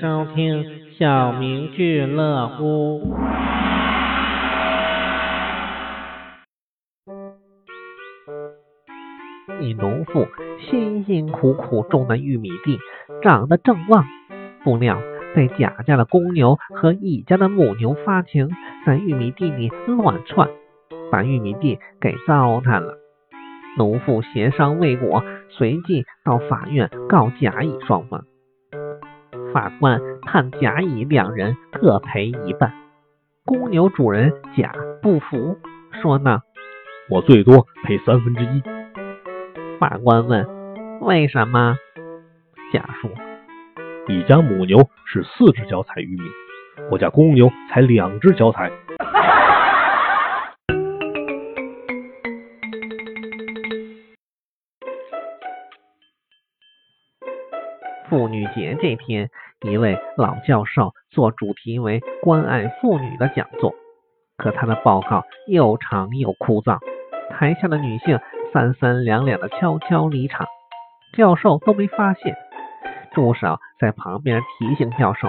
收听小明俱乐部。一农妇辛辛苦苦种的玉米地长得正旺，不料被贾家的公牛和乙家的母牛发情，在玉米地里乱窜，把玉米地给糟蹋了。农妇协商未果，随即到法院告甲乙双方。法官判甲乙两人各赔一半。公牛主人甲不服，说呢：“我最多赔三分之一。”法官问：“为什么？”甲说：“你家母牛是四只脚踩玉米，我家公牛才两只脚踩。”妇女节这天，一位老教授做主题为“关爱妇女”的讲座，可他的报告又长又枯燥，台下的女性三三两两的悄悄离场，教授都没发现。助手在旁边提醒教授：“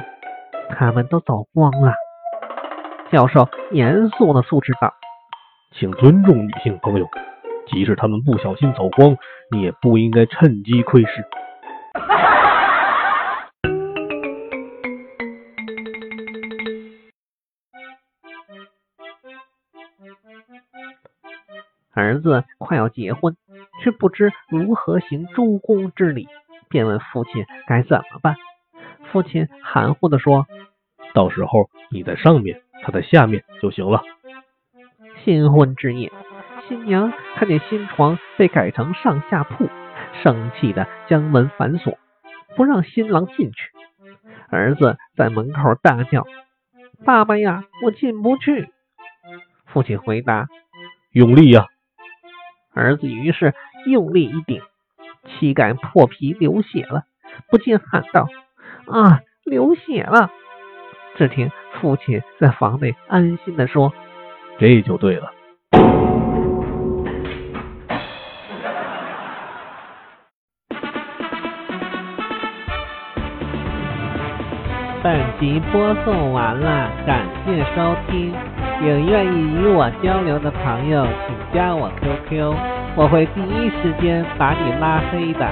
他们都走光了。”教授严肃的诉斥道：“请尊重女性朋友，即使他们不小心走光，你也不应该趁机窥视。”儿子快要结婚，却不知如何行诸公之礼，便问父亲该怎么办。父亲含糊的说：“到时候你在上面，他在下面就行了。”新婚之夜，新娘看见新床被改成上下铺，生气的将门反锁，不让新郎进去。儿子在门口大叫：“爸爸呀，我进不去！”父亲回答：“用力呀！”儿子于是用力一顶，膝盖破皮流血了，不禁喊道：“啊，流血了！”只听父亲在房内安心地说：“这就对了。”本集播送完了，感谢收听。有愿意与我交流的朋友，请加我 QQ，我会第一时间把你拉黑的。